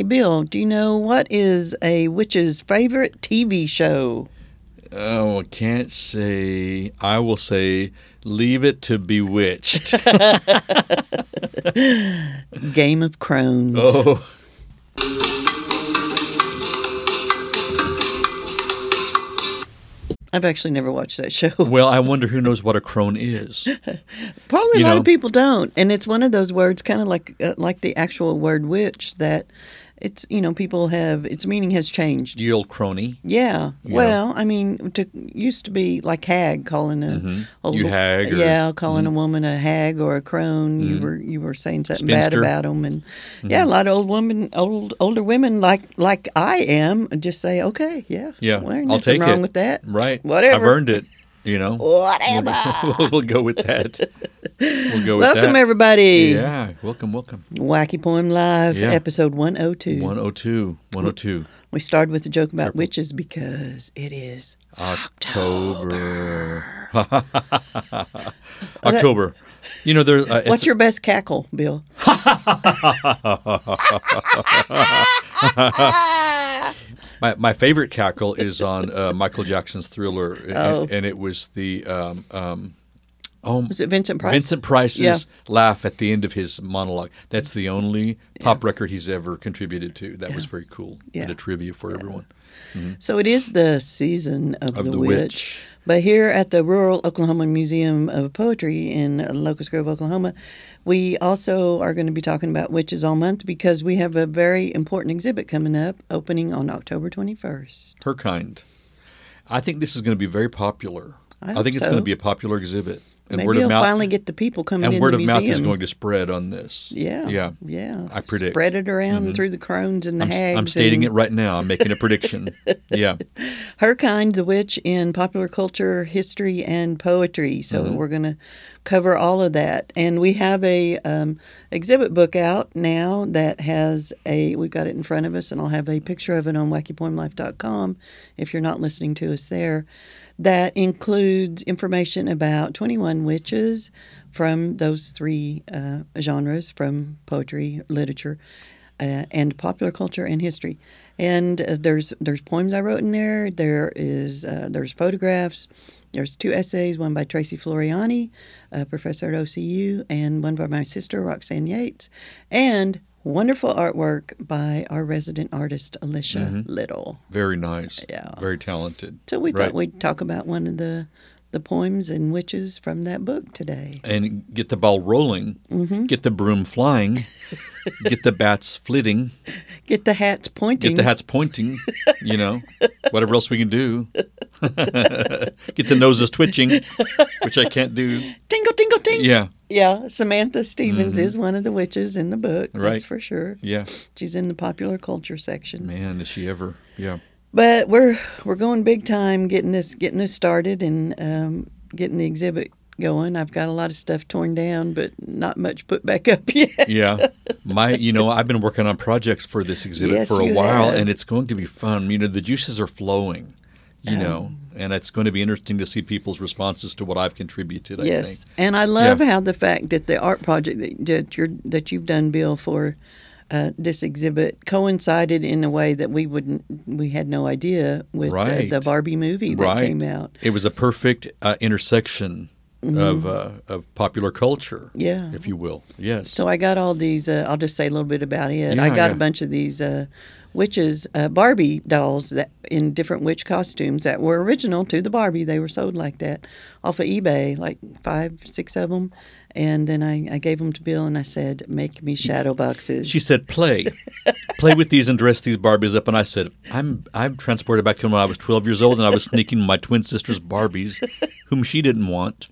Hey, Bill, do you know what is a witch's favorite TV show? Oh, I can't say. I will say, leave it to Bewitched. Game of Crones. oh, I've actually never watched that show. well, I wonder who knows what a crone is. Probably a you lot know- of people don't, and it's one of those words, kind of like uh, like the actual word witch, that it's you know people have its meaning has changed. The old crony. Yeah. You know. Well, I mean, to, used to be like hag calling a Mhm. old- You hag or- Mm-hmm. yeah, calling a woman a hag or a crone. You were you were saying something bad Spinster. Mm-hmm. about them, and yeah, a lot of old women, old older women like like I am, just say okay, yeah, Yeah, well, I'll nothing take wrong it. with that, Right. Whatever. I've earned it. You know. whatever. we'll, we'll go with that. We'll go with that. Welcome that. everybody. Yeah. Welcome. Welcome. Wacky Poem Life, Yeah. episode 102. 102. 102. We started with a joke about witches because it is October. October. You know, there. Uh, What's your best cackle, Bill? my, my favorite cackle is on uh, Michael Jackson's Thriller, and, Oh. and it was the um, um, oh Was it Vincent Price? Vincent Price's Yeah. laugh at the end of his monologue. That's the only pop record he's ever contributed to. That was very cool. Yeah. Bit of trivia for everyone. So it is the season of, Of the, the witch. witch. But here at the Rural Oklahoma Museum of Poetry in Locust Grove, Oklahoma, we also are going to be talking about witches all month because we have a very important exhibit coming up opening on October 21st. Her kind. I think this is going to be very popular. I I, think it's so. going to be a popular exhibit. And Maybe word of mouth finally get the people coming and in word of mouth is going to spread on this. Yeah. Yeah. Yeah. I predict. Spread it around through the crones and the I'm, hags. I'm stating and it right now. I'm making a prediction. yeah. Her kind, the witch in popular culture, history, and poetry. So Mm-hmm. we're going to cover all of that. And we have a um, exhibit book out now that has a. We've got it in front of us, and I'll have a picture of it on wackypoemlife.com if you're not listening to us there. That includes information about 21 witches from those three uh, genres from poetry, literature, uh, and popular culture and history. And uh, there's there's poems I wrote in there. There is uh, there's photographs. There's two essays, one by Tracy Floriani, a professor at OCU, and one by my sister Roxanne Yates, and wonderful artwork by our resident artist Alicia mm-hmm. Little. Very nice. Yeah. Very talented. So we Right. thought we'd talk about one of the the poems and witches from that book today. and get the ball rolling, Mm-hmm. get the broom flying, get the bats flitting, Get the hats pointing. get the hats pointing, you know, whatever else we can do. get the noses twitching, which I can't do. Tingle, tingle, ting. Yeah, Yeah, Samantha Stevens is one of the witches in the book. That's for sure. yeah. She's in the popular culture section. Man, is she ever? Yeah. But we're we're going big time getting this getting this started and um, getting the exhibit going. I've got a lot of stuff torn down, but not much put back up yet. Yeah. My, you know, I've been working on projects for this exhibit Yes, for a while, have. and it's going to be fun. You know, the juices are flowing, you know, and it's going to be interesting to see people's responses to what I've contributed. I yes, think. and I love Yeah. how the fact that the art project that, that you're that you've done, Bill, for uh, this exhibit coincided in a way that we wouldn't we had no idea with Right. the, the Barbie movie that right. came out. It was a perfect uh, intersection of uh, of popular culture, Mm-hmm. Yeah. if you will. Yes. So I got all these. Uh, I'll just say a little bit about it. Yeah, I got yeah. a bunch of these uh, witches, uh, Barbie dolls that in different witch costumes that were original to the Barbie. They were sold like that off of eBay, like five, six of them. And then I, I gave them to Bill and I said, "Make me shadow boxes." she said, "Play, play with these and dress these Barbies up." And I said, "I'm I'm transported back to when I was 12 years old, and I was sneaking my twin sister's Barbies, whom she didn't want,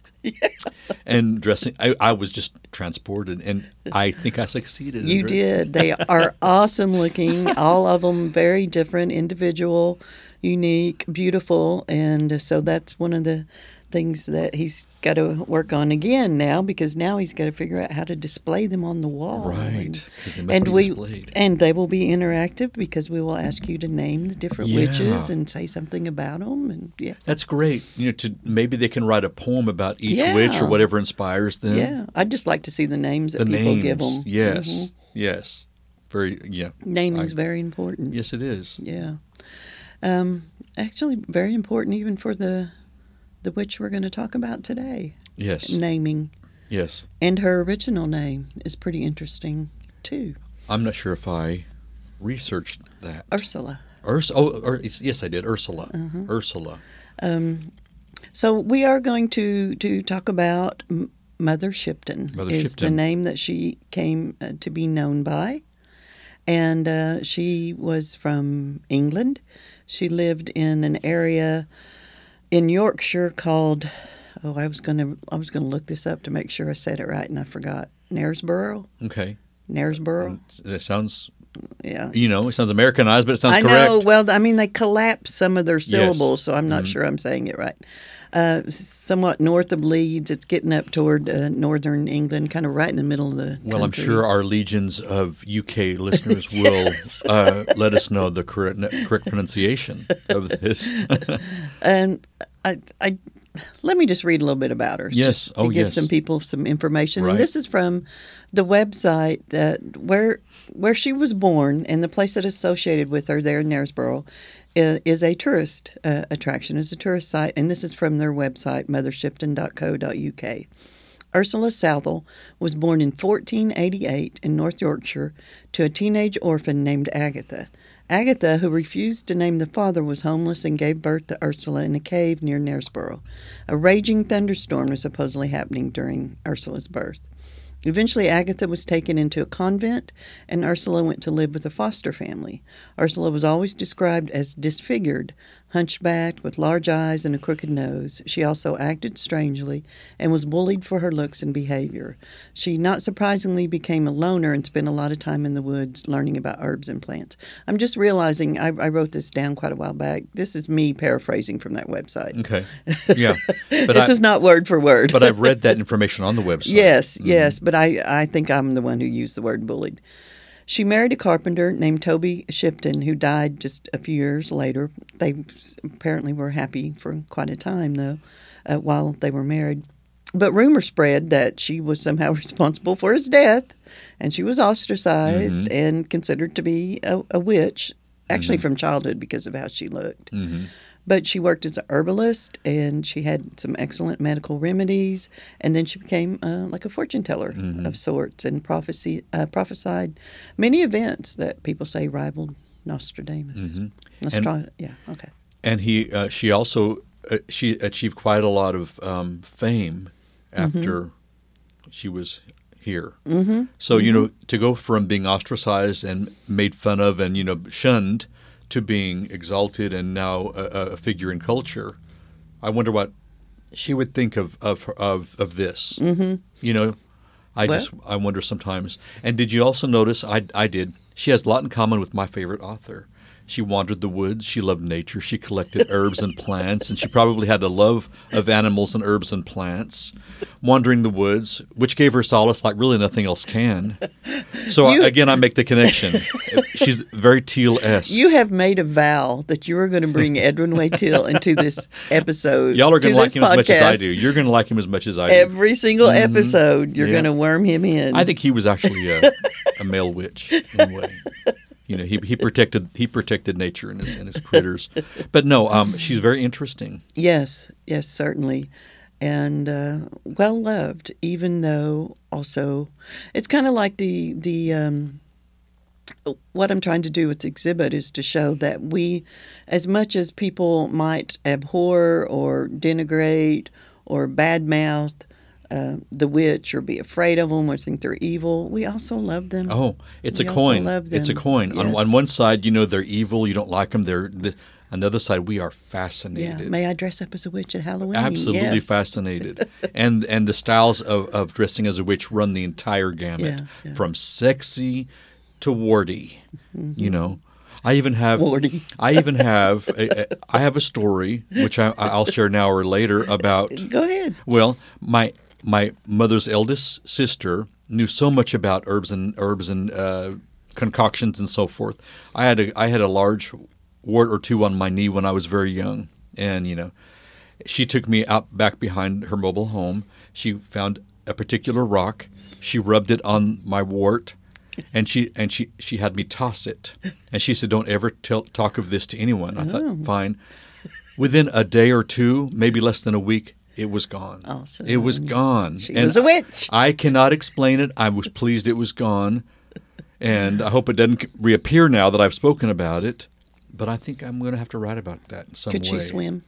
and dressing. I, I was just transported, and I think I succeeded. You did. They are awesome looking. All of them very different, individual, unique, beautiful, and so that's one of the things that he's got to work on again now because now he's got to figure out how to display them on the wall. Right, And- and we displayed. and they will be interactive because we will ask you to name the different witches and say something about them and yeah. That's great. You know, to maybe they can write a poem about each Yeah. witch or whatever inspires them. Yeah, I'd just like to see the names that the people names. give them. Yes, yes. very yeah. Naming's I- very important. Yes, it is. Yeah. Um, actually, very important even for the the witch we're going to talk about today. Yes, Naming yes. and her original name is pretty interesting too. I'm not sure if I researched that. Ursula. Urs- oh, Ur- yes, I did. Ursula. Uh-huh. Ursula. So we are going to to talk about Mother Shipton. Mother is the name that she came uh, to be known by, and uh, she was from England. She lived in an area in Yorkshire called. Oh, I was gonna I was gonna look this up to make sure I said it right, and I forgot. Knaresborough. Okay. Knaresborough. It sounds, Yeah. you know, it sounds Americanized, but it sounds I correct. know. Well, I mean, they collapse some of their syllables, so I'm not Mm-hmm. sure I'm saying it right. Uh, somewhat north of Leeds, it's getting up toward uh, northern England, kind of right in the middle of the. Well, I'm sure our legions of UK listeners will uh, let us know the correct, correct pronunciation of this. And I, I, let me just read a little bit about her. Yes. just to Oh, give yes. some people some information. Right. And this is from the website that where where she was born and the place that associated with her there in Knaresborough is a tourist uh, attraction, is a tourist site, and this is from their website, mothershipton.co.uk. Ursula Southall was born in 1488 in North Yorkshire to a teenage orphan named Agatha. Agatha, who refused to name the father, was homeless and gave birth to Ursula in a cave near Knaresborough. A raging thunderstorm was supposedly happening during Ursula's birth. Eventually, Agatha was taken into a convent, and Ursula went to live with a foster family. Ursula was always described as disfigured, hunchbacked, with large eyes and a crooked nose. She also acted strangely and was bullied for her looks and behavior. She, not surprisingly, became a loner and spent a lot of time in the woods learning about herbs and plants. I'm just realizing I, I wrote this down quite a while back. This is me paraphrasing from that website. Okay. Yeah. But, this I, is not word for word. but I've read that information on the website. Yes, mm-hmm. yes, but I, I think I'm the one who used the word bullied. She married a carpenter named Toby Shipton, who died just a few years later. They apparently were happy for quite a time, though, uh, while they were married. But rumor spread that she was somehow responsible for his death, and she was ostracized and considered to be a, a witch, actually from childhood because of how she looked. hmm But she worked as a herbalist, and she had some excellent medical remedies. And then she became uh, like a fortune teller Mm-hmm. of sorts, and prophecy uh, prophesied many events that people say rivaled Nostradamus. Mhm. Nostra- yeah, okay. And he, uh, she also, uh, she achieved quite a lot of um, fame after she was here. Mm-hmm. So you know, to go from being ostracized and made fun of and you know shunned to being exalted and now a, a figure in culture, I wonder what she would think of of of, of this. Mm-hmm. You know, I Well- just I wonder sometimes. And did you also notice? I I did. She has a lot in common with my favorite author. She wandered the woods. She loved nature. She collected herbs and plants, and she probably had a love of animals and herbs and plants. Wandering the woods, which gave her solace like really nothing else can. So You- again, I make the connection. She's very Teale esque. You have made a vow that you are going to bring Edwin Way Teale into this episode. Y'all are going to like him as much as I do. You're going to like him as much as I do. Every single episode, you're Mm-hmm. Yeah. going to worm him in. I think he was actually a, a male witch in a way. You know, he, he protected he protected nature and his and his critters. But no, um, she's very interesting. Yes, yes, certainly. And uh, well loved, even though also it's kind of like the the um, what I'm trying to do with the exhibit is to show that we, as much as people might abhor or denigrate or badmouth uh, the witch or be afraid of them or think they're evil, we also love them. Oh, it's We a coin. It's a coin. On, Yes. on one side, you know they're evil. You don't like them. They're the, on the other side. We are yeah. fascinated. May I dress up as a witch at Halloween? Absolutely Yes. fascinated. and and the styles of, of dressing as a witch run the entire gamut, Yeah, yeah. from sexy to warty. You know, I even have Warty. I even have a, a, I have a story which I, I'll share now or later about. Go ahead. Well, my my mother's eldest sister knew so much about herbs and herbs and uh, concoctions and so forth. I had a I had a large wart or two on my knee when I was very young, and you know, she took me out back behind her mobile home. She found a particular rock. She rubbed it on my wart, and she and she she had me toss it, and she said, "Don't ever tell, talk of this to anyone." I Oh. thought, fine. Within a day or two, maybe less than a week, it was gone. Awesome. It was gone. She was a witch. I cannot explain it. I was pleased it was gone, and I hope it doesn't reappear now that I've spoken about it. But I think I'm going to have to write about that in some Could way. Could she swim?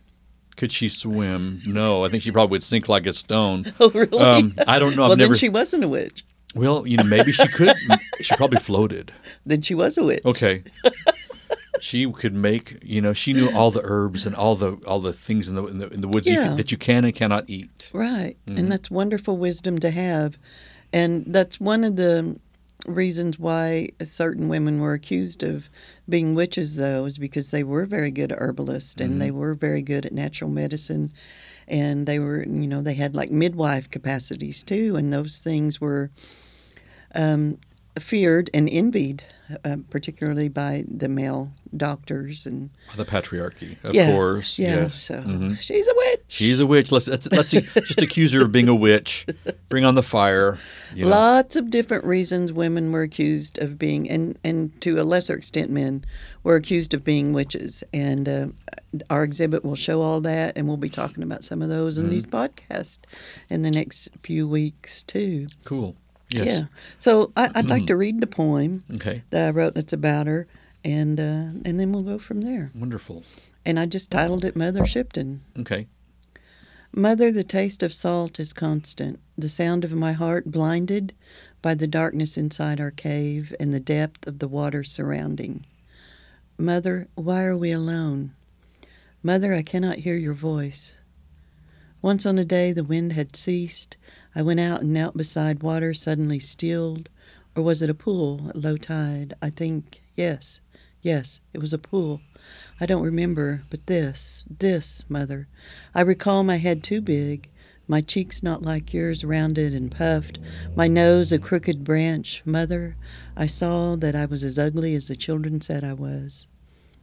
Could she swim? No, I think she probably would sink like a stone. Oh, really? Um, I don't know. I've well, never. then she wasn't a witch. Well, you know, maybe she could. she probably floated. Then she was a witch. Okay. she could make. You know, she knew all the herbs and all the all the things in the in the, in the woods that you can- that you can and cannot eat. Right. Mm-hmm. And that's wonderful wisdom to have. And that's one of the reasons why certain women were accused of being witches, though, is because they were very good herbalists and Mm-hmm. they were very good at natural medicine. And they were, you know, they had like midwife capacities too. And those things were um, feared and envied, uh, particularly by the male doctors. And The patriarchy, of yeah, course. yeah. yes. So Mhm. she's a witch. She's a witch. Let's let's, let's just accuse her of being a witch. Bring on the fire. You know. Lots of different reasons women were accused of being, and, and to a lesser extent, men were accused of being witches. And uh, our exhibit will show all that, and we'll be talking about some of those in these podcasts in the next few weeks, too. Cool. Yes. Yeah. So I, I'd like to read the poem Okay. that I wrote that's about her, and, uh, and then we'll go from there. Wonderful. And I just titled it Mother Shipton. Okay. Mother, the taste of salt is constant, the sound of my heart blinded by the darkness inside our cave and the depth of the water surrounding. Mother, why are we alone? Mother, I cannot hear your voice. Once on a day the wind had ceased. I went out and knelt beside water suddenly stilled. Or was it a pool at low tide? I think, yes, yes, it was a pool. I don't remember, but this, this, Mother. I recall my head too big, my cheeks not like yours, rounded and puffed, my nose a crooked branch. Mother, I saw that I was as ugly as the children said I was.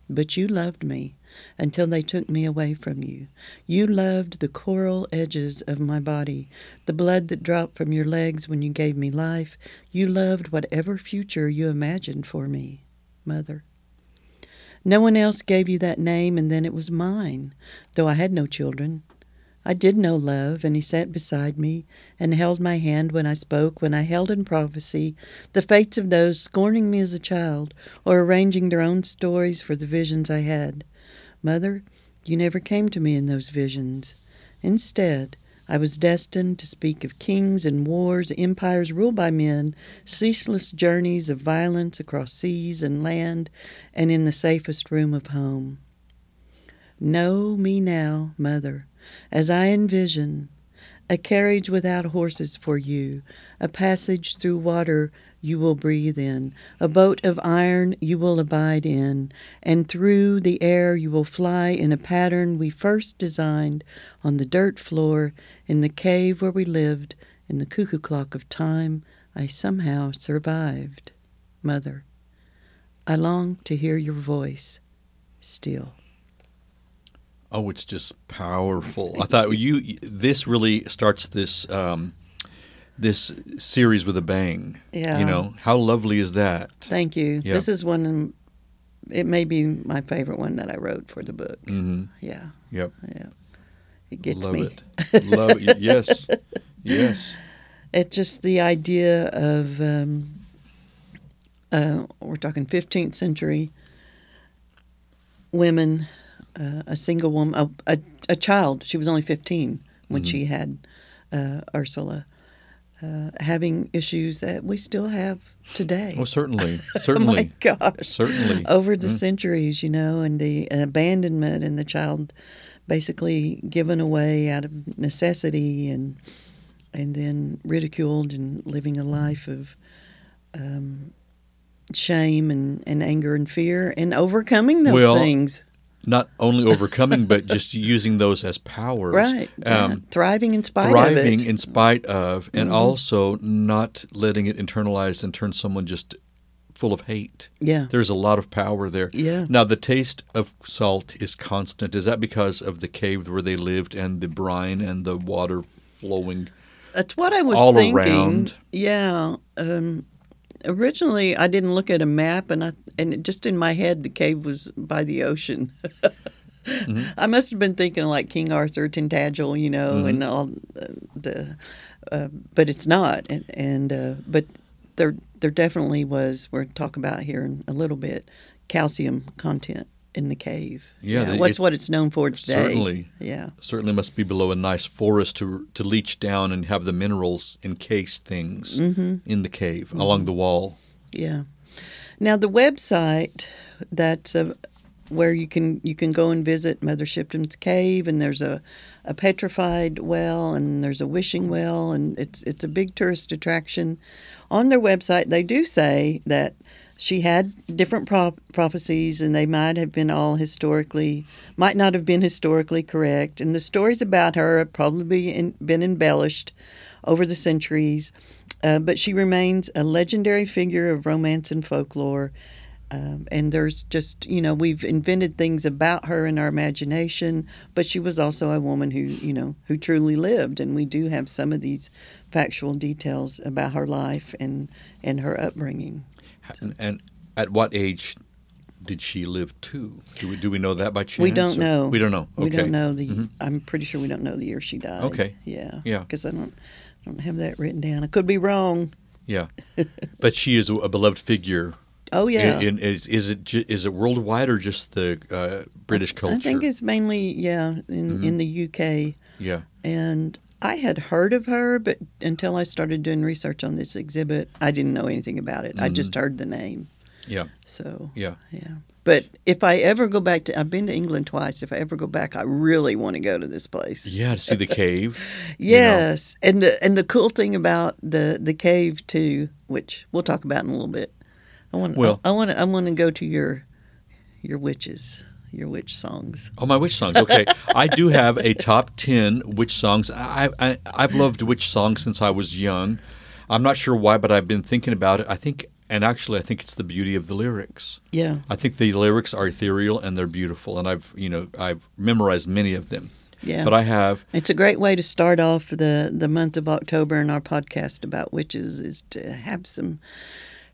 But you loved me until they took me away from you. You loved the coral edges of my body, the blood that dropped from your legs when you gave me life. You loved whatever future you imagined for me, Mother. No one else gave you that name, and then it was mine, though I had no children. I did know love, and he sat beside me and held my hand when I spoke, when I held in prophecy the fates of those scorning me as a child or arranging their own stories for the visions I had. Mother, you never came to me in those visions. Instead, I was destined to speak of kings and wars, empires ruled by men, ceaseless journeys of violence across seas and land, and in the safest room of home. Know me now, Mother, as I envision a carriage without horses for you, a passage through water you will breathe in, a boat of iron you will abide in, and through the air you will fly in a pattern we first designed on the dirt floor in the cave where we lived in the cuckoo clock of time. I somehow survived. Mother, I long to hear your voice still. Oh, it's just powerful. I thought you. This really starts this um, this series with a bang. Yeah. You know how lovely is that? Thank you. Yeah. This is one. It may be my favorite one that I wrote for the book. hmm Yeah, Yep. yeah. It gets Love me. it. Love it. Yes. Yes. It's just the idea of um, uh, we're talking 15th century women, uh, a single woman, a, a, a child. She was only 15 when Mm-hmm. she had uh, Ursula, uh, having issues that we still have today. Oh, certainly. Certainly. Oh my gosh. Certainly. Over the Mm. centuries, you know, and the abandonment and the child basically given away out of necessity and and then ridiculed and living a life of um, shame and, and anger and fear and overcoming those Well, things. Not only overcoming, but just using those as powers. Right. yeah. Um, Thriving in spite thriving of it. Mm-hmm. in spite of, and also not letting it internalize and turn someone just full of hate. yeah. There's a lot of power there. Yeah. Now the taste of salt is constant. Is that because of the cave where they lived and the brine and the water flowing? That's what I was all thinking. around. Yeah. Um, originally I didn't look at a map, and I and it, just in my head the cave was by the ocean. I must have been thinking like King Arthur, Tintagel, you know, and all uh, the, uh, but it's not. And, and uh, but there there definitely was. We're talk about here in a little bit calcium content in the cave. Yeah, know, the- what's what it's known for today. Certainly. Yeah. Certainly must be below a nice forest to to leach down and have the minerals encase things Mm-hmm. in the cave along the wall. Yeah. Now the website that's uh, where you can you can go and visit Mother Shipton's cave, and there's a, a petrified well, and there's a wishing well, and it's it's a big tourist attraction. On their website, they do say that she had different pro- prophecies, and they might have been all historically might not have been historically correct, and the stories about her have probably been embellished over the centuries. Uh, but she remains a legendary figure of romance and folklore. Um, and there's just, you know, we've invented things about her in our imagination, but she was also a woman who, you know, who truly lived. And we do have some of these factual details about her life and, and her upbringing. And, and at what age did she live to? Do we do we know that by chance? we don't or- know. We don't know. Okay. We don't know the. I'm pretty sure we don't know the year she died. Okay. Yeah. Yeah. Because I don't, I don't have that written down. I could be wrong. Yeah, but she is a beloved figure. Oh yeah. In, in, is, is it it worldwide or just the uh, British culture? I think it's mainly yeah in in the UK. yeah. and I had heard of her, but until I started doing research on this exhibit, I didn't know anything about it. I just mm. heard the name. Yeah. So Yeah. yeah. But if I ever go back to, I've been to England twice. If I ever go back, I really want to go to this place. Yeah, to see the cave. you know. Yes, and the and the cool thing about the the cave too, which we'll talk about in a little bit. I want Well- I want to I want to go to your your witches, your witch songs. Oh, my witch songs. Okay, I do have a top ten witch songs. I, I I've loved witch songs since I was young. I'm not sure why, but I've been thinking about it. I think, and actually, I think it's the beauty of the lyrics. Yeah. I think the lyrics are ethereal and they're beautiful, and I've you know I've memorized many of them. Yeah. But I have It's a great way to start off the, the month of October in our podcast about witches is to have some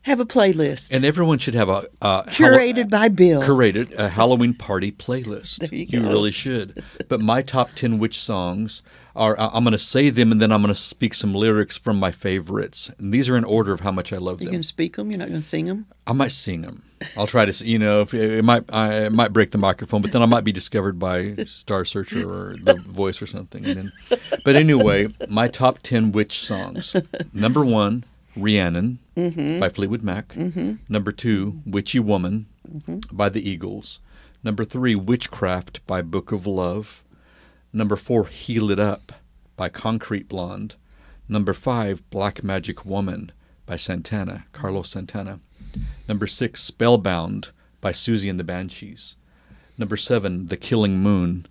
have a playlist and everyone should have a, a curated by Bill. curated a Halloween party playlist. There you go. really should. But my top 10 witch songs are I'm going to say them and then I'm going to speak some lyrics from my favorites. And these are in order of how much I love them. You them. can speak them. You're not going to sing them. I might sing them. I'll try to, you know, if it might I it might break the microphone, but then I might be discovered by Star Searcher or The Voice or something. And then, but anyway, my top ten witch songs. Number one, Rhiannon mm-hmm. by Fleetwood Mac. Mm-hmm. Number two, Witchy Woman mm-hmm. by the Eagles. Number three, Witchcraft by Book of Love. Number four, Heal It Up by Concrete Blonde. Number five, Black Magic Woman by Santana, Carlos Santana. Number six, Spellbound by Siouxsie and the Banshees. Number seven, The Killing Moon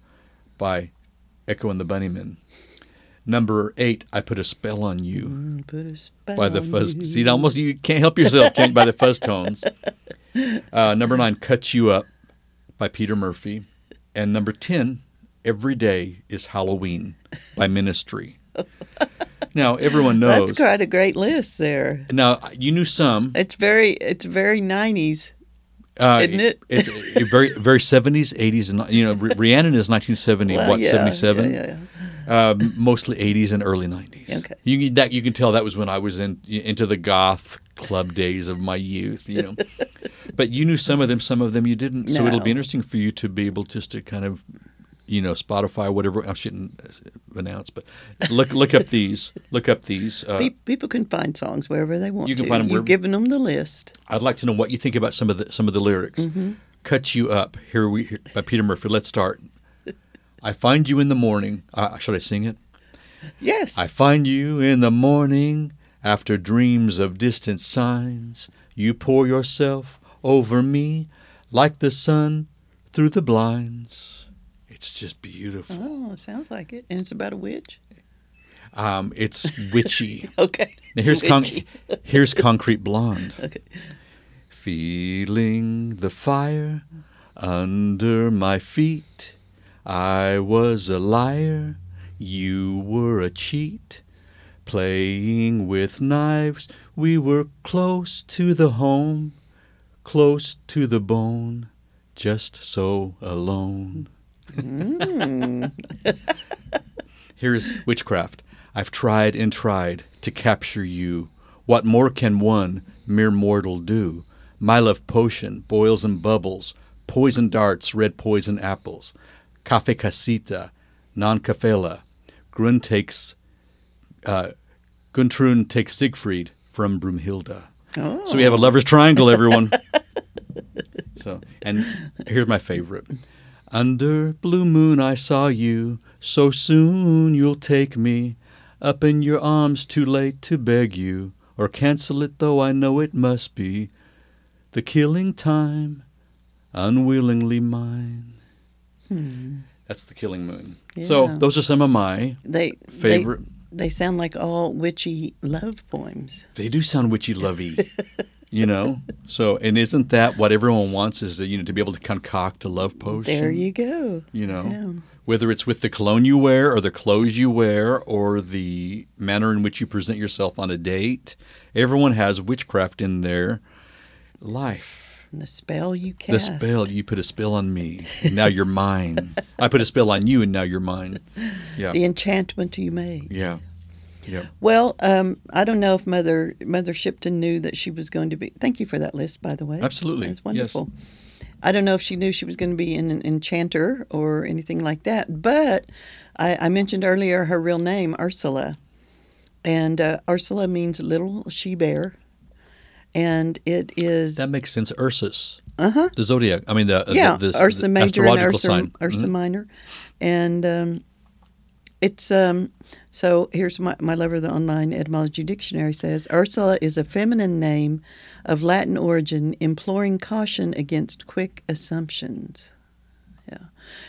by Echo and the Bunnymen. Number eight, I Put a Spell on You Mm, Put a spell by the fuzz. you. See, almost you can't help yourself, can't by the Fuzztones. Uh, number nine, Cut You Up by Peter Murphy, and number ten, Every Day is Halloween by Ministry. Now everyone knows. That's quite a great list there. Now you knew some. It's very it's very 90s. Uh, Isn't it? It's very very seventies, eighties, and you know, Rh- Rhiannon is nineteen seventy. Well, what yeah, seventy seven? Yeah, yeah, Uh, mostly eighties and early nineties. Okay. You can- that you can tell that was when I was in into the goth club days of my youth. You know, but you knew some of them, some of them you didn't. So it'll be interesting for you to be able just to kind of, you know, Spotify, whatever. I shouldn't uh, announce, but look look up these. Look up these. Uh, people can find songs wherever they want You can to. them. You've given them the list. I'd like to know what you think about some of the some of the lyrics. Mm-hmm. "Cut You Up" here we here, by Peter Murphy. Let's start. I find you in the morning. Uh, should I sing it? Yes. I find you in the morning after dreams of distant signs. You pour yourself over me like the sun through the blinds. It's just beautiful. oh, it sounds like it. And it's about a witch. Um, it's witchy. Okay. Now here's con- here's concrete blonde. Okay. Feeling the fire under my feet. I was a liar, you were a cheat. Playing with knives We were close to the home, close to the bone, just so alone. Hmm. Here's witchcraft. I've tried and tried to capture you. What more can one mere mortal do? My love potion boils and bubbles, poison darts, red poison apples. Cafe casita, non cafela. Grun takes, uh, Guntrun takes Siegfried from Brunhilda. Oh. So we have a lover's triangle, everyone. so, and here's my favorite. Under blue moon I saw you, so soon you'll take me up in your arms too late to beg you, or cancel it though I know it must be the killing time, unwillingly mine. Hmm. That's the killing moon. So those are some of my They favorite. They, they sound like all witchy love poems. They do sound witchy lovey, you know. So, and isn't that what everyone wants? Is that you know to be able to concoct a love potion? There you go. You know, Yeah. whether it's with the cologne you wear, or the clothes you wear, or the manner in which you present yourself on a date, everyone has witchcraft in their life. And the spell you cast. The spell you put a spell on me, and now you're mine. I put a spell on you, and now you're mine. Yeah, The enchantment you made. yeah, yeah. Well, um, I don't know if Mother Mother Shipton knew that she was going to be. Thank you for that list, by the way. Absolutely, That's yes. wonderful. I don't know if she knew she was going to be an, an enchanter or anything like that, but I, I mentioned earlier her real name, Ursula, and uh, Ursula means little she bear, and it is That makes sense. Ursus, uh huh the zodiac. I mean, the yeah, the, the, Ursa the Major and Ursa, sign. Ursa Mhm. Minor, and um, it's um, so. Here's my my lover. The online etymology dictionary says Ursula is a feminine name of Latin origin, imploring caution against quick assumptions. Yeah,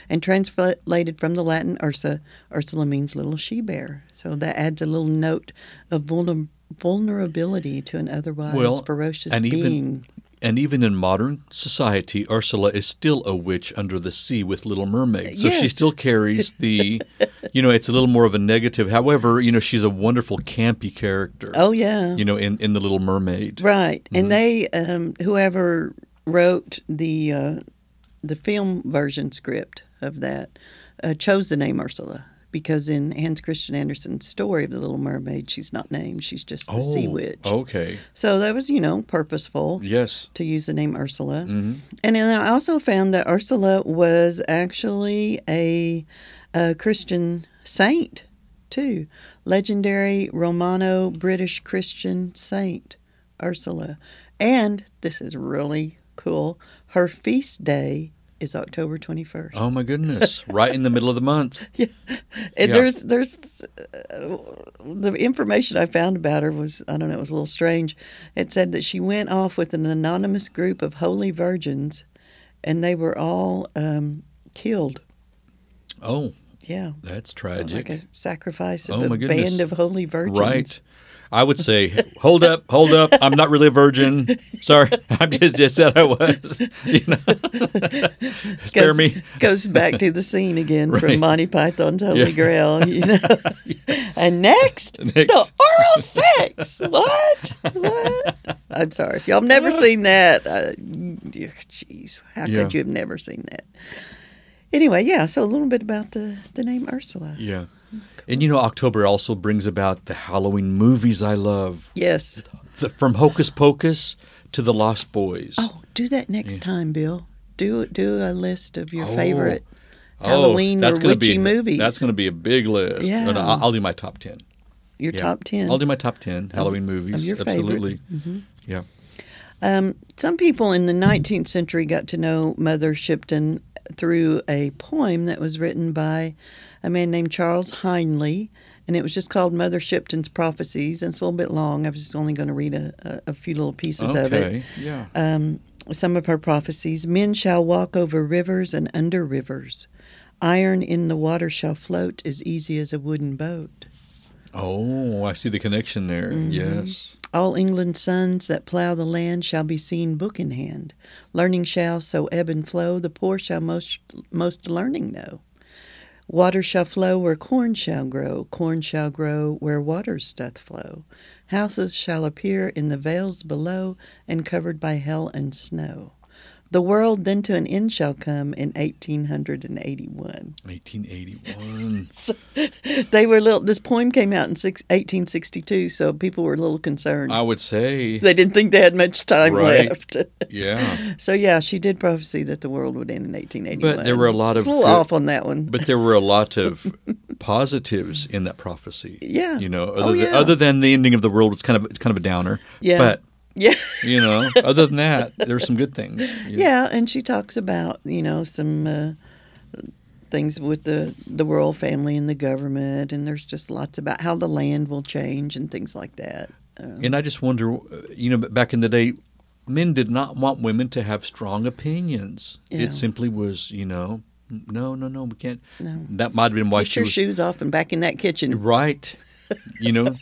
and translated from the Latin Ursa, Ursula means little she bear. So that adds a little note of vulner- vulnerability to an otherwise Well, ferocious and even- being. And even in modern society, Ursula is still a witch under the sea with Little Mermaid. So she still carries the, you know, it's a little more of a negative. However, you know, she's a wonderful campy character. oh yeah, You know, in, in the Little Mermaid. Right, Mm-hmm. and they, um, whoever wrote the uh, the film version script of that, uh, chose the name Ursula because in Hans Christian Andersen's story of the Little Mermaid, she's not named; she's just the sea witch. okay. So that was, you know, purposeful Yes. to use the name Ursula. hmm And then I also found that Ursula was actually a, a Christian saint, too. Legendary Romano British Christian saint, Ursula. And this is really cool her feast day is October 21st. Oh my goodness! right in the middle of the month. And Yeah. there's there's uh, the information I found about her was I don't know it was a little strange. It said that she went off with an anonymous group of holy virgins, and they were all um, killed. Oh, Yeah, that's like tragic. a sacrifice of Oh, a goodness. band of holy virgins. Right. I would say, hold up, hold up. I'm not really a virgin. Sorry, I'm just just said I was. You know, spare goes, me. goes back to the scene again Right. from Monty Python's Holy Yeah. Grail. You know, and next, Next. the oral sex. What? What? I'm sorry if y'all have never seen that. Uh, Jeez, how Yeah. could you have never seen that? Anyway, yeah. So a little bit about the the name Ursula. Yeah. And you know, October also brings about the Halloween movies I love. Yes. The, from Hocus Pocus to The Lost Boys. Oh, do that next time, Bill. Do do a list of your Oh. favorite Oh, Halloween or that's gonna witchy be, movies. That's going to be a big list. Yeah. And I'll, I'll do my top 10. your Yeah. top ten. I'll do my top 10 Halloween movies. your favorite. Absolutely. Mm-hmm. Yeah. Um, some people in the 19th century got to know Mother Shipton through a poem that was written by a man named Charles Hindley, and it was just called Mother Shipton's Prophecies. And it's a little bit long. I was just only going to read a, a, few little pieces of it. Okay. Yeah. Um, some of her prophecies Men shall walk over rivers and under rivers. Iron in the water shall float as easy as a wooden boat. Oh, I see the connection there. Mm-hmm. Yes. All England's sons that plough the land shall be seen book in hand. Learning shall so ebb and flow, the poor shall most most learning know. Water shall flow where corn shall grow, corn shall grow where waters doth flow. Houses shall appear in the vales below, and covered by hell and snow. The world then to an end shall come in 1881. 1881. So they were little. This poem came out in six, 1862, so people were a little concerned. I would say, they didn't think they had much time Right. left. yeah. so yeah, she did prophesy that the world would end in 1881. But there were a lot It's of a little off on that one. But there were a lot of positives in that prophecy. Yeah. You know, oh, other, Oh, than, other than the ending of the world, it's kind of it's kind of a downer. Yeah. But yeah. you know, other than that, there's some good things. You know. Yeah, and she talks about you know some uh, things with the the royal family and the government, and there's just lots about how the land will change and things like that. Uh, And I just wonder, uh, you know, back in the day, men did not want women to have strong opinions. Yeah. It simply was, you know, no, no, no, we can't. No. That might have been why Get she your was shoes off and back in that kitchen. right. You know,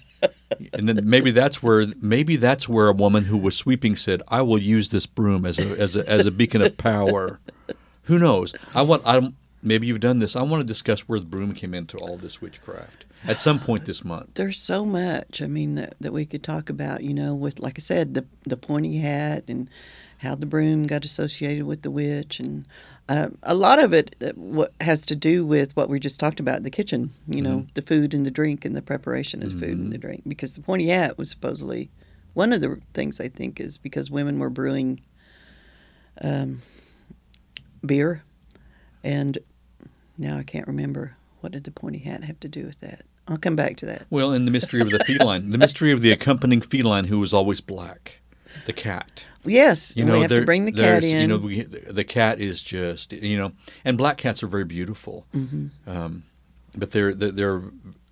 and then maybe that's where maybe that's where a woman who was sweeping said, "I will use this broom as a as a as a beacon of power." Who knows? I want. I maybe you've done this. I want to discuss where the broom came into all this witchcraft at some point this month. There's so much. I mean that, that we could talk about. You know, with like I said, the the pointy hat and how the broom got associated with the witch, and uh, a lot of it uh, what has to do with what we just talked about in the kitchen. You know, the food and the drink and the preparation of the food and the drink. Because the pointy hat was supposedly one of the things I think is because women were brewing um, beer, and now I can't remember what did the pointy hat have to do with that. I'll come back to that. Well, in the mystery of the feline, the mystery of the accompanying feline who was always black, the cat. Yes, You know, we have to bring the cat in. You know, we, the, the cat is just you know, and black cats are very beautiful, Mm-hmm. um, but they're, they're they're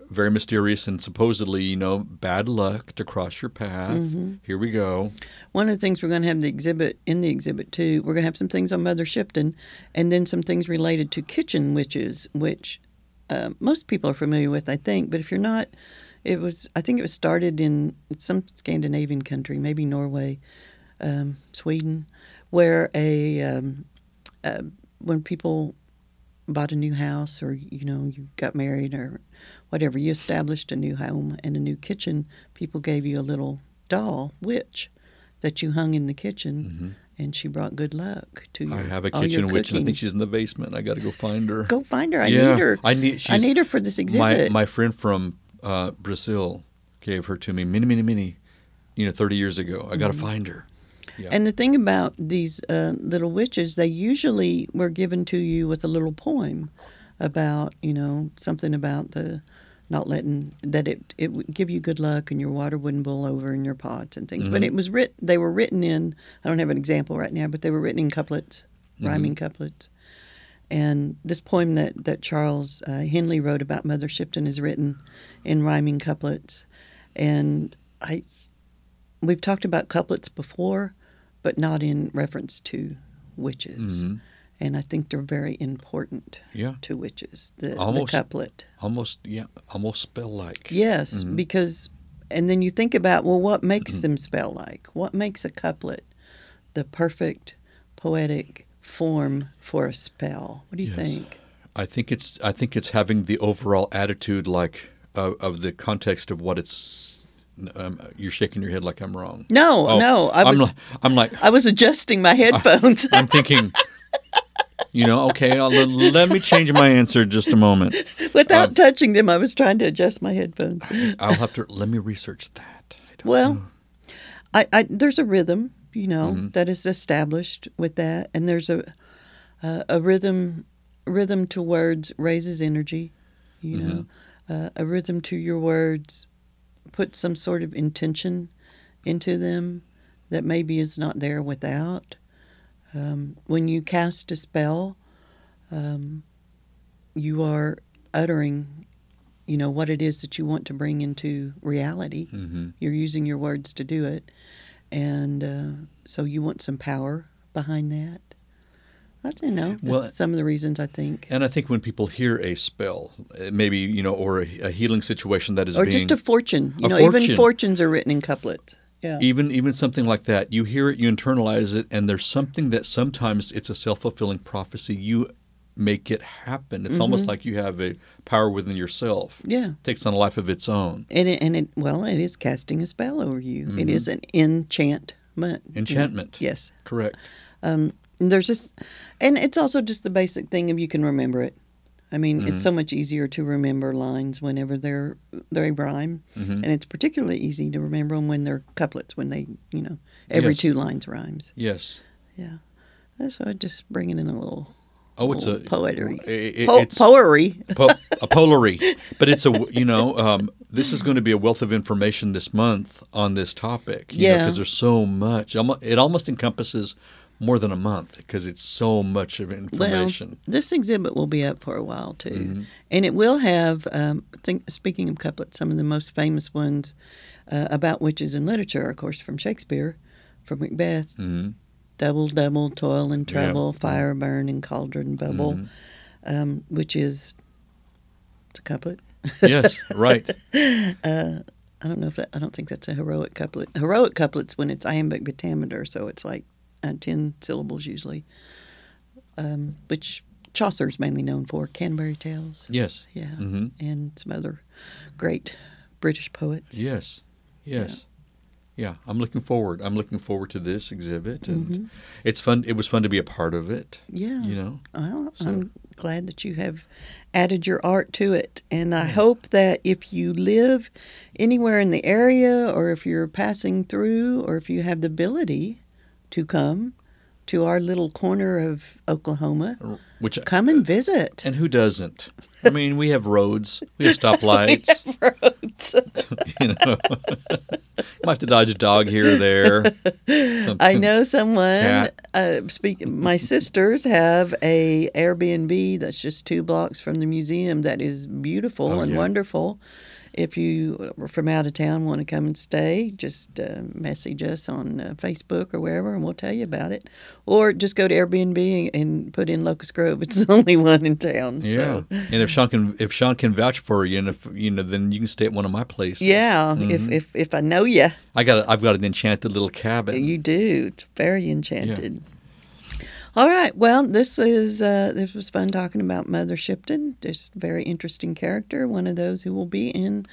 very mysterious and supposedly you know bad luck to cross your path. Mm-hmm. Here we go. One of the things we're going to have the exhibit in the exhibit too. We're going to have some things on Mother Shipton, and then some things related to kitchen witches, which uh, most people are familiar with, I think. But if you're not, it was I think it was started in some Scandinavian country, maybe Norway, um, Sweden, where a um, uh, when people bought a new house or you know you got married or whatever you established a new home and a new kitchen people gave you a little doll witch that you hung in the kitchen and she brought good luck to Mm-hmm. I have a kitchen witch, and I think she's in the basement. I got to go find her. go find her i yeah, need her I need. I need her for this exhibit my my friend from uh, Brazil gave her to me many many many, you know, thirty years ago. I got to find her. Yeah. And the thing about these uh, little witches, they usually were given to you with a little poem about, you know, something about the not letting that it it would give you good luck and your water wouldn't boil over in your pots and things. But it was writ they were written in I don't have an example right now, but they were written in couplets, rhyming couplets. And this poem that that Charles uh, Henley wrote about Mother Shipton is written in rhyming couplets, and I we've talked about couplets before, but not in reference to witches. Mhm. And I think they're very important Yeah. to witches. The, the couplet. almost yeah, almost spell like. Yes, Mhm. because, and then you think about, well, what makes Mm-hmm. them spell like? What makes a couplet the perfect poetic form for a spell? What do you Yes. think? I think it's I think it's having the overall attitude like of, of the context of what it's. Um, you're shaking your head like I'm wrong. No, Oh, no, I I'm was li- I'm like I was adjusting my headphones. I'm thinking. You know, okay. I'll, let me change my answer just a moment. Without um, touching them, I was trying to adjust my headphones. I'll have to let me research that. I Well. I, I there's a rhythm, you know, Mm-hmm. that is established with that, and there's a a, a rhythm rhythm to words raises energy, you know, Mm-hmm. uh, a rhythm to your words puts some sort of intention into them that maybe is not there without. Um, when you cast a spell, um, you are uttering, you know, what it is that you want to bring into reality. Mhm. You're using your words to do it, and uh, so you want some power behind that. I don't know. That's Well- some of the reasons I think, And I think when people hear a spell, maybe you know, or a, a healing situation that is or just a fortune. You A know, even fortunes are written in couplets. Yeah. even even something like that you hear it you internalize it and there's something that sometimes it's a self-fulfilling prophecy you make it happen. It's almost like you have a power within yourself. Mm-hmm. Yeah. It takes on a life of its own. And it, and it well, it is casting a spell over you. It is an enchantment. Enchantment. Yes. Correct. There's just, and it's also just the basic thing if you can remember it. I mean, it's so much easier to remember lines whenever they're they rhyme, and it's particularly easy to remember them when they're couplets. When they, you know, every Yes. two lines rhymes. Yes. Yeah. So I just bringing in a little, Oh, it's a poetry, i- i- po- it's poetry. po- a polary, but it's a you know um, this is going to be a wealth of information this month on this topic. You Yeah. because there's so much. It almost encompasses more than a month because it's so much of information. Well, this exhibit will be up for a while too, Mm-hmm. and it will have. Um, think, speaking of couplets, some of the most famous ones uh, about witches in literature, are, of course, from Shakespeare, from Macbeth. Mhm. Double, double, toil and. Mm-hmm. trouble, fire burn and cauldron bubble, um, which is it's a couplet. yes, right. I don't know if that. I don't think that's a heroic couplet. Heroic couplets when it's iambic pentameter, so it's like uh, ten syllables usually, um, which Chaucer's mainly known for. Canterbury Tales, Yes. yeah, hmm and some other great British poets. Yes. Yes. Yeah, I'm looking forward. I'm looking forward to this exhibit, and it's fun. It was fun to be a part of it. Mm-hmm. Yeah. You know. Well, I'm glad that you have added your art to it. And I hope that if you live anywhere in the area or if you're passing through or if you have the ability to come to our little corner of Oklahoma, Which come and visit. and who doesn't? I mean, we have roads, we have stoplights. Roads. you know, might have to dodge a dog here or there. Something. I know someone. Uh, speak. My sisters have a Airbnb that's just two blocks from the museum. That is beautiful Oh, and yeah. wonderful. If you are from out of town want to come and stay, just uh, message us on uh, Facebook or wherever, and we'll tell you about it. Or just go to Airbnb and put in Locust Grove. It's the only one in town. Yeah, So. and if Sean can, if Sean can vouch for you, and if you know, then you can stay at one of my places. Yeah, Mhm. if, if if I know you, I got, a, I've got an enchanted little cabin. You do. It's very enchanted. All right. Well, this is uh, this was fun talking about Mother Shipton. Just very interesting character. One of those who will be in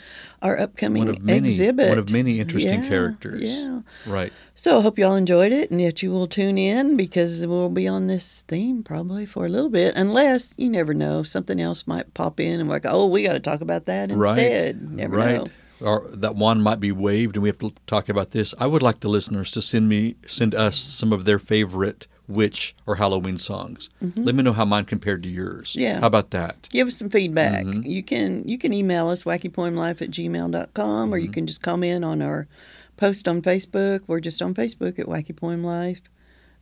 our upcoming one of many, exhibit. one of many interesting Yeah, characters. Yeah. Right. So I hope you all enjoyed it, and that you will tune in because we'll be on this theme probably for a little bit. Unless you never know, something else might pop in, and we're like, oh, we got to talk about that instead. Right. Never right. know. Or that one might be waved, and we have to talk about this. I would like the listeners to send me, send us some of their favorite witch or Halloween songs. Let me know how mine compared to yours. Mm-hmm. Yeah. How about that? give us some feedback. Mm-hmm. You can you can email us wackypoemlife at gmail.com or you Mm-hmm. can just comment on our post on Facebook. We're just on Facebook at Wacky Poem Life.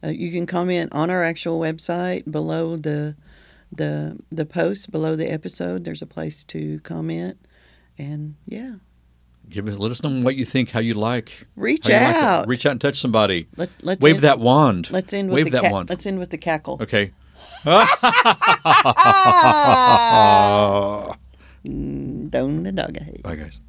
Uh, you can comment on our actual website below the the the post below the episode. There's a place to comment, and yeah, Give us, let us know what you think, how you like. reach you like out. Reach out and touch somebody. Let, let's Wave end, that wand. Let's end with Wave the that ca- wand. Let's end with the cackle. Okay. Mm, Down the dog. Bye, guys.